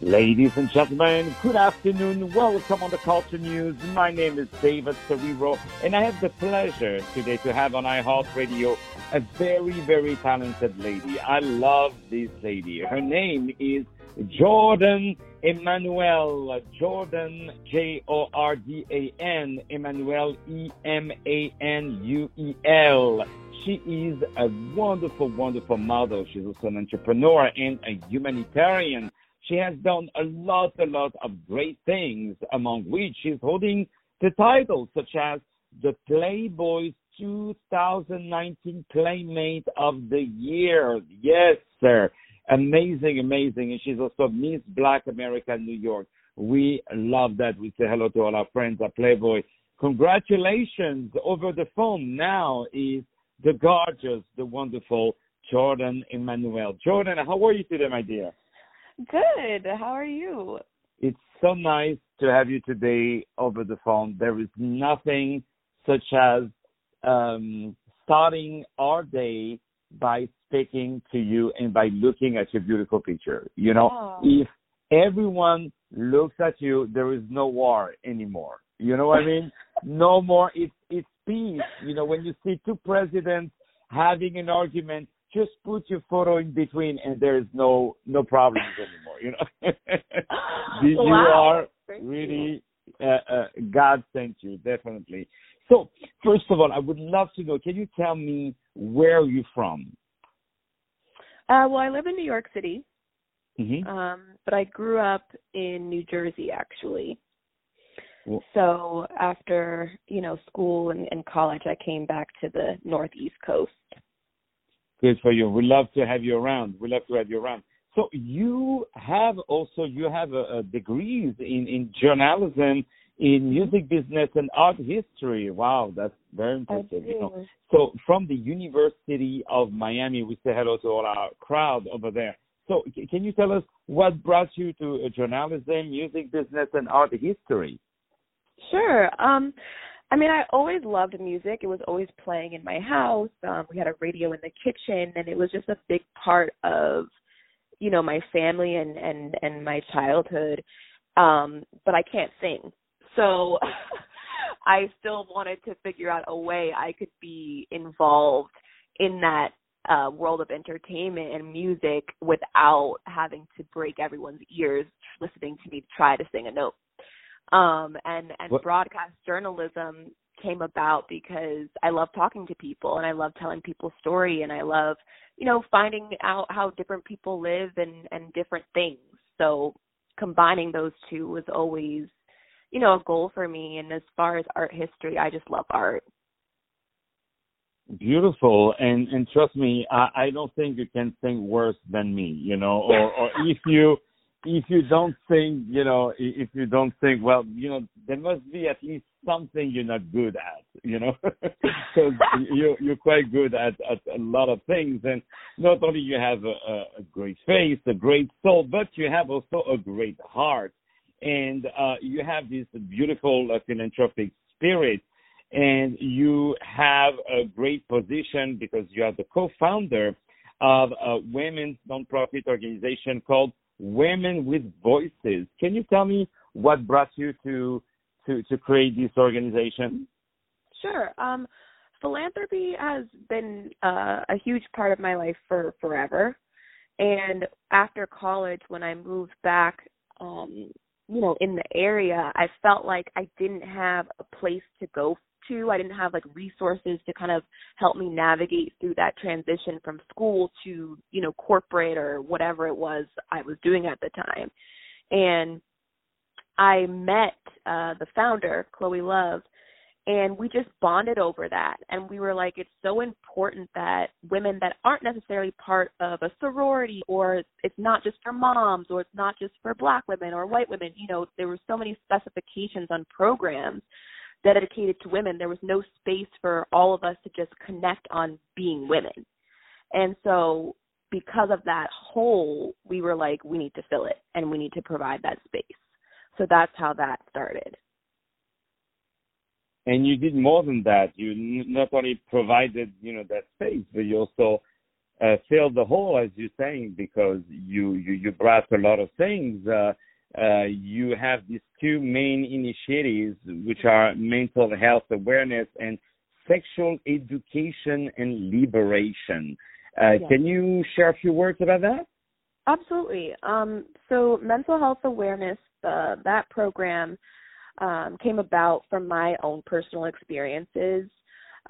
Ladies and gentlemen, good afternoon. Welcome on the Culture News. My name is David Serero, and I have the pleasure today to have on iHeartRadio a very, very talented lady. I love this lady. Her name is Jordan Emanuel. Jordan, J O R D A N, Emanuel, E M A N U E L. She is a wonderful, wonderful model. She's also an entrepreneur and a humanitarian. She has done a lot, a lot of great things, among which she's holding the titles such as the Playboy's 2019 Playmate of the Year. Yes, sir. Amazing, amazing. And she's also Miss Black America New York. We love that. We say hello to all our friends at Playboy. Congratulations over the phone now is the gorgeous, the wonderful Jordan Emanuel. Jordan, how are you today, my dear? Good. How are you? It's so nice to have you today over the phone. There is nothing such as um, starting our day by speaking to you and by looking at your beautiful picture. You know, Oh. if everyone looks at you, there is no war anymore. You know what I mean? no more. It's it's peace. You know, when you see two presidents having an argument, just put your photo in between, and there is no no problems anymore. You know, you, you are Thank you. really uh, uh, God sent you definitely. So first of all, I would love to know. Can you tell me where are you from? Uh, well, I live in New York City, hmm um, but I grew up in New Jersey actually. Well- So after you know school and, and college, I came back to the Northeast Coast. Good for you. We love to have you around. We love to have you around. So you have also you have a, a degrees in in journalism, in music business and art history. Wow, that's very impressive. You know. So from the University of Miami, we say hello to all our crowd over there. So c- can you tell us what brought you to uh, journalism, music business, and art history? Sure. Um, I mean, I always loved music. It was always playing in my house. Um, we had a radio in the kitchen, and it was just a big part of, you know, my family and and and my childhood. Um, but I can't sing, so I still wanted to figure out a way I could be involved in that uh, world of entertainment and music without having to break everyone's ears listening to me try to sing a note um and and What- broadcast journalism came about because I love talking to people and I love telling people's story and I love you know finding out how different people live and and different things. So combining those two was always you know a goal for me. And as far as art history I just love art. Beautiful, and and trust me, I, I don't think you can sing worse than me. You know, or or if you if you don't think, you know, if you don't think, well, you know, there must be at least something you're not good at. You know, because you you're quite good at at a lot of things, and not only you have a, a, a great face, a great soul, but you have also a great heart, and uh, you have this beautiful uh, philanthropic spirit and you have a great position because you are the co-founder of a women's nonprofit organization called Women with Voices. Can you tell me what brought you to to to create this organization? Sure. Um, philanthropy has been uh, a huge part of my life for forever. And after college, when I moved back, um, you know, in the area, I felt like I didn't have a place to go to. I didn't have like resources to kind of help me navigate through that transition from school to, you know, corporate or whatever it was I was doing at the time. And I met uh the founder, Chloe Love, and we just bonded over that and we were like it's so important that women that aren't necessarily part of a sorority or it's not just for moms or it's not just for black women or white women you know there were so many specifications on programs dedicated to women there was no space for all of us to just connect on being women and so because of that hole we were like we need to fill it and we need to provide that space so that's how that started And you did more than that. You not only provided, you know, that space, but you also uh, fill the hole, as you're saying, because you you, you brought a lot of things. Uh, uh, you have these two main initiatives, which are mental health awareness and sexual education and liberation. Uh, yes. Can you share a few words about that? Absolutely. Um, so, mental health awareness, uh, that program um, came about from my own personal experiences,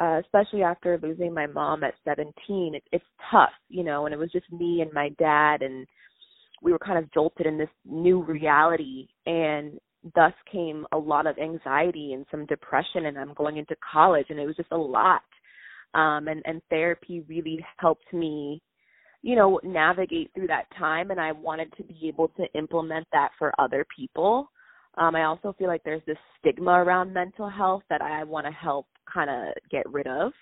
uh, especially after losing my mom at 17. It, it's tough, you know, and it was just me and my dad, and we were kind of jolted in this new reality, and thus came a lot of anxiety and some depression. And I'm going into college, and it was just a lot. Um, and, and therapy really helped me you know, navigate through that time and I wanted to be able to implement that for other people. Um, I also feel like there's this stigma around mental health that I want to help kind of get rid of.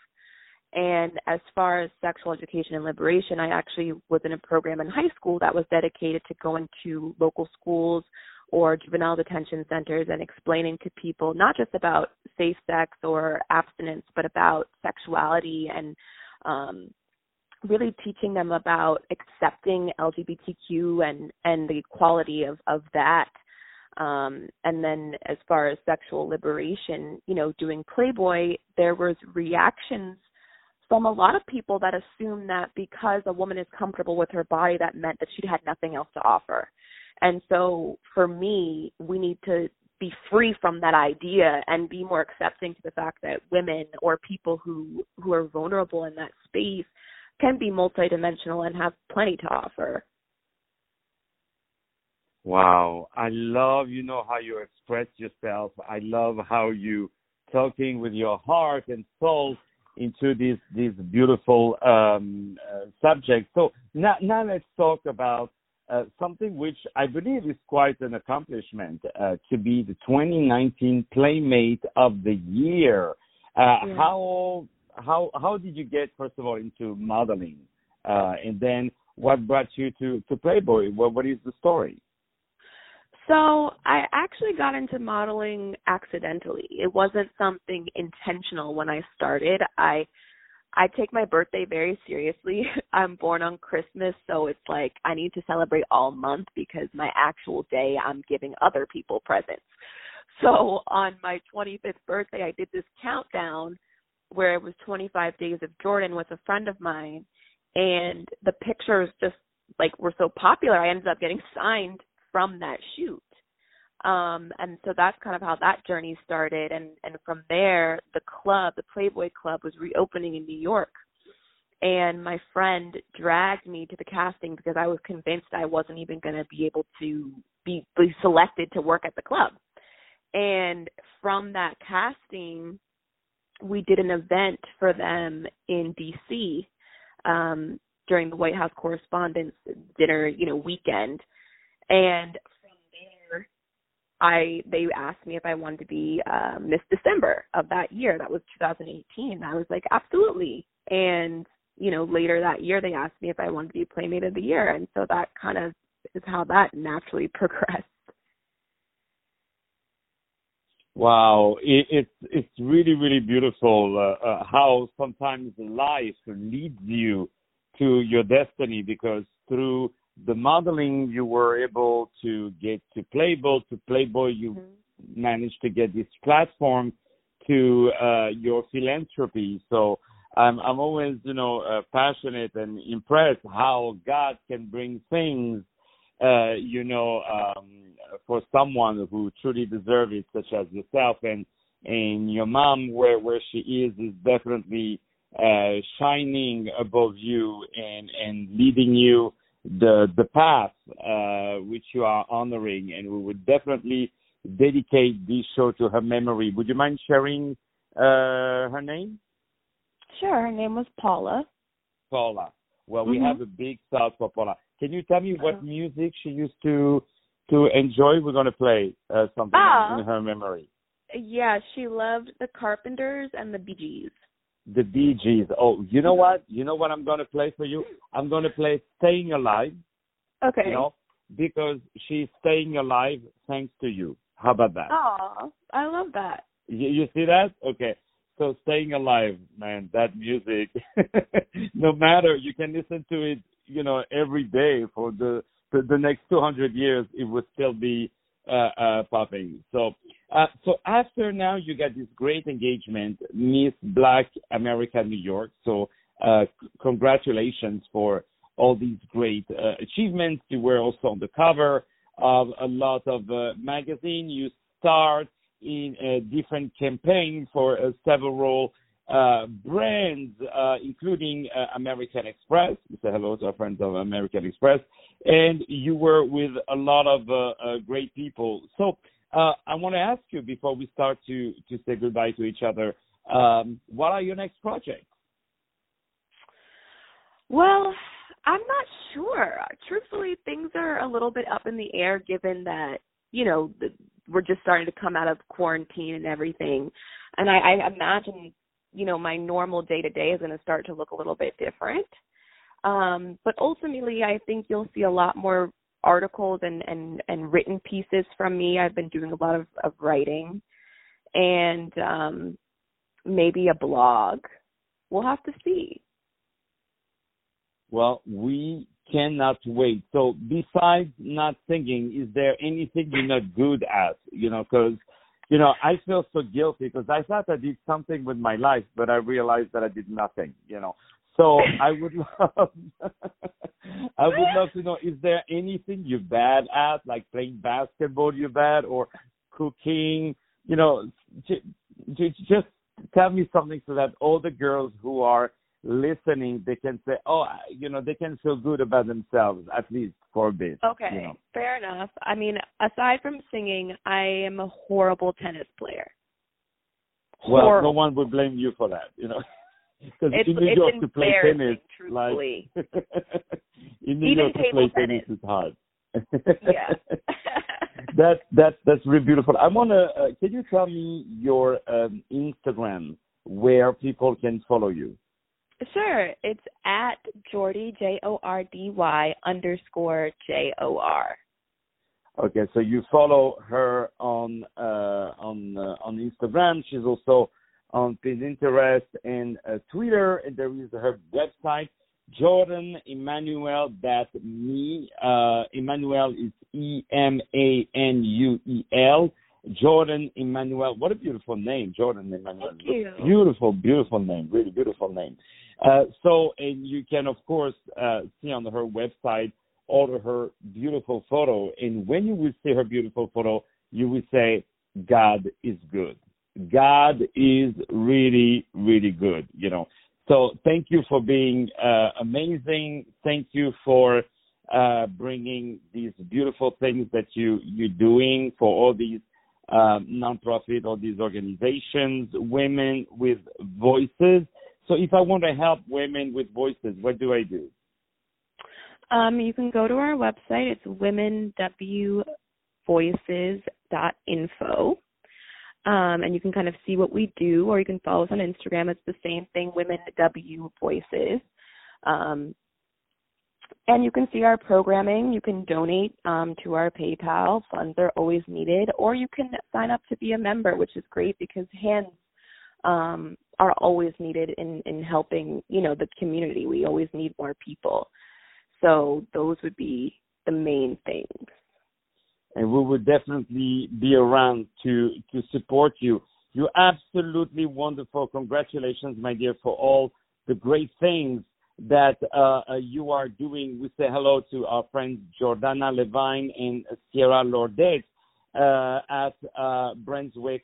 And as far as sexual education and liberation, I actually was in a program in high school that was dedicated to going to local schools or juvenile detention centers and explaining to people not just about safe sex or abstinence, but about sexuality and um, really teaching them about accepting LGBTQ and and the quality of of that. Um, and then as far as sexual liberation, you know, doing Playboy, there was reactions from a lot of people that assume that because a woman is comfortable with her body, that meant that she had nothing else to offer. And so for me, we need to be free from that idea and be more accepting to the fact that women or people who who are vulnerable in that space can be multidimensional and have plenty to offer. Wow, I love you know how you express yourself. I love how you talking with your heart and soul into this this beautiful um, uh, subject. So now now let's talk about uh, something which I believe is quite an accomplishment uh, to be the 2019 Playmate of the Year. Uh, yeah. How how how did you get first of all into modeling, uh, and then what brought you to to Playboy? What what is the story? So I actually got into modeling accidentally. It wasn't something intentional when I started. I I take my birthday very seriously. I'm born on Christmas, so it's like I need to celebrate all month because my actual day I'm giving other people presents. So on my 25th birthday, I did this countdown where it was 25 days of Jordan with a friend of mine, and the pictures just like were so popular. I ended up getting signed from that shoot. Um, and so that's kind of how that journey started. And, and from there, the club, the Playboy Club, was reopening in New York. And my friend dragged me to the casting because I was convinced I wasn't even going to be able to be, be selected to work at the club. And from that casting, we did an event for them in DC um, during the White House Correspondents' Dinner, you know, weekend, and from there, I they asked me if I wanted to be uh, Miss December of that year. That was 2018. I was like, absolutely. And you know, later that year, they asked me if I wanted to be Playmate of the Year, and so that kind of is how that naturally progressed. Wow, it, it's it's really really beautiful uh, uh, how sometimes life leads you to your destiny because through the modeling you were able to get to Playboy to Playboy you mm-hmm. managed to get this platform to uh, your philanthropy. So I'm I'm always you know uh, passionate and impressed how God can bring things uh, you know, um, for someone who truly deserves it, such as yourself and and your mom, where where she is, is definitely uh, shining above you and and leading you the the path uh, which you are honoring. And we would definitely dedicate this show to her memory. Would you mind sharing uh, her name? Sure. Her name was Paula. Paula. Well, we mm-hmm. have a big South for Paula. Can you tell me what music she used to to enjoy? We're going to play uh, something ah. in her memory. Yeah, she loved the Carpenters and the Bee Gees. The Bee Gees. Oh, you know what? You know what I'm going to play for you? I'm going to play "Staying Alive." Okay. You know, because she's staying alive thanks to you. How about that? Oh, I love that. You, you see that? Okay. So staying alive, man, that music, no matter you can listen to it, you know, every day for the the, the next 200 years, it would still be uh, uh. So, uh, so after now, you got this great engagement, Miss Black America New York. So, uh, congratulations for all these great achievements. You were also on the cover of a lot of uh, magazine. You start in a different campaign for several uh, brands, uh, including uh, American Express. We say hello to our friends of American Express. And you were with a lot of uh, uh, great people. So uh, I want to ask you before we start to, to say goodbye to each other, um, what are your next projects? Well, I'm not sure. Truthfully, things are a little bit up in the air given that, you know, the, we're just starting to come out of quarantine and everything. And I, I imagine, you know, my normal day to day is going to start to look a little bit different. Um, but ultimately, I think you'll see a lot more articles and, and, and written pieces from me. I've been doing a lot of, of writing and um, maybe a blog. We'll have to see. Well, we cannot wait. So, besides not singing, is there anything you're not good at? You know, because you know I feel so guilty because I thought I did something with my life, but I realized that I did nothing. You know, so I would love, I would love to know: is there anything you're bad at, like playing basketball, you're bad, or cooking? You know, j- j- just tell me something so that all the girls who are listening, they can say, oh, you know, they can feel good about themselves at least for a bit. Okay, you know. fair enough. I mean, aside from singing, I am a horrible tennis player. Well, Horrible. no one would blame you for that, you know. Because It's, in New York to play tennis, like in New Even York to play tennis tennis. is hard. yeah. that that that's really beautiful. I wanna. Uh, can you tell me your um, Instagram where people can follow you? Sure. It's at Jordy J O R D Y underscore J O R. Okay, so you follow her on uh, on uh, on Instagram. She's also on Pinterest and uh, Twitter, and there is her website, Jordan Emanuel. That me. Uh, Emanuel is E M A N U E L. Jordan Emanuel. What a beautiful name, Jordan Emanuel. Thank you. Beautiful, beautiful name. Really beautiful name. Uh, so, and you can of course uh, see on her website all of her beautiful photo. And when you will see her beautiful photo, you will say, God is good. God is really, really good, you know. So thank you for being uh, amazing. Thank you for uh, bringing these beautiful things that you, you're doing for all these um, nonprofit or these organizations, women with voices. So if I want to help women with voices, what do I do? Um, you can go to our website. It's womenwvoices.info. Um, and you can kind of see what we do, or you can follow us on Instagram. It's the same thing, Women W Voices. Um, and you can see our programming. You can donate um, to our PayPal. Funds are always needed, or you can sign up to be a member, which is great because hands um, are always needed in in helping you know the community. We always need more people. So those would be the main things. and we will definitely be around to to support you. You're absolutely wonderful. Congratulations, my dear, for all the great things that uh, uh, you are doing. We say hello to our friends Jordana Levine and Sierra Lordet uh, at uh,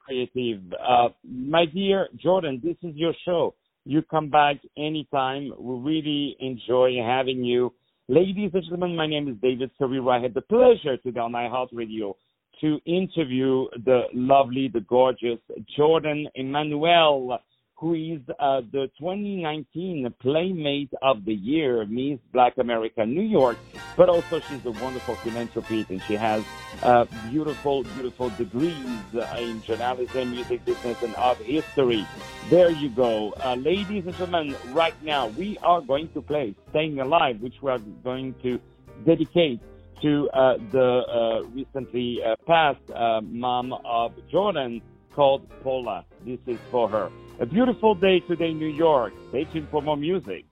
Creative. Uh, my dear Jordan, this is your show. You come back anytime. We really enjoy having you. Ladies and gentlemen, my name is David Serero. I had the pleasure to be on iHeartRadio to interview the lovely, the gorgeous Jordan Emanuel, who is uh, the 2019 Playmate of the Year, Miss Black America New York, but also she's a wonderful philanthropist and she has uh, beautiful, beautiful degrees uh, in journalism, music business, and art history. There you go. Uh, ladies and gentlemen, right now we are going to play Staying Alive, which we are going to dedicate to uh, the uh, recently passed mom of Jordan, called Paula. This is for her. A beautiful day today, in New York. Stay tuned for more music.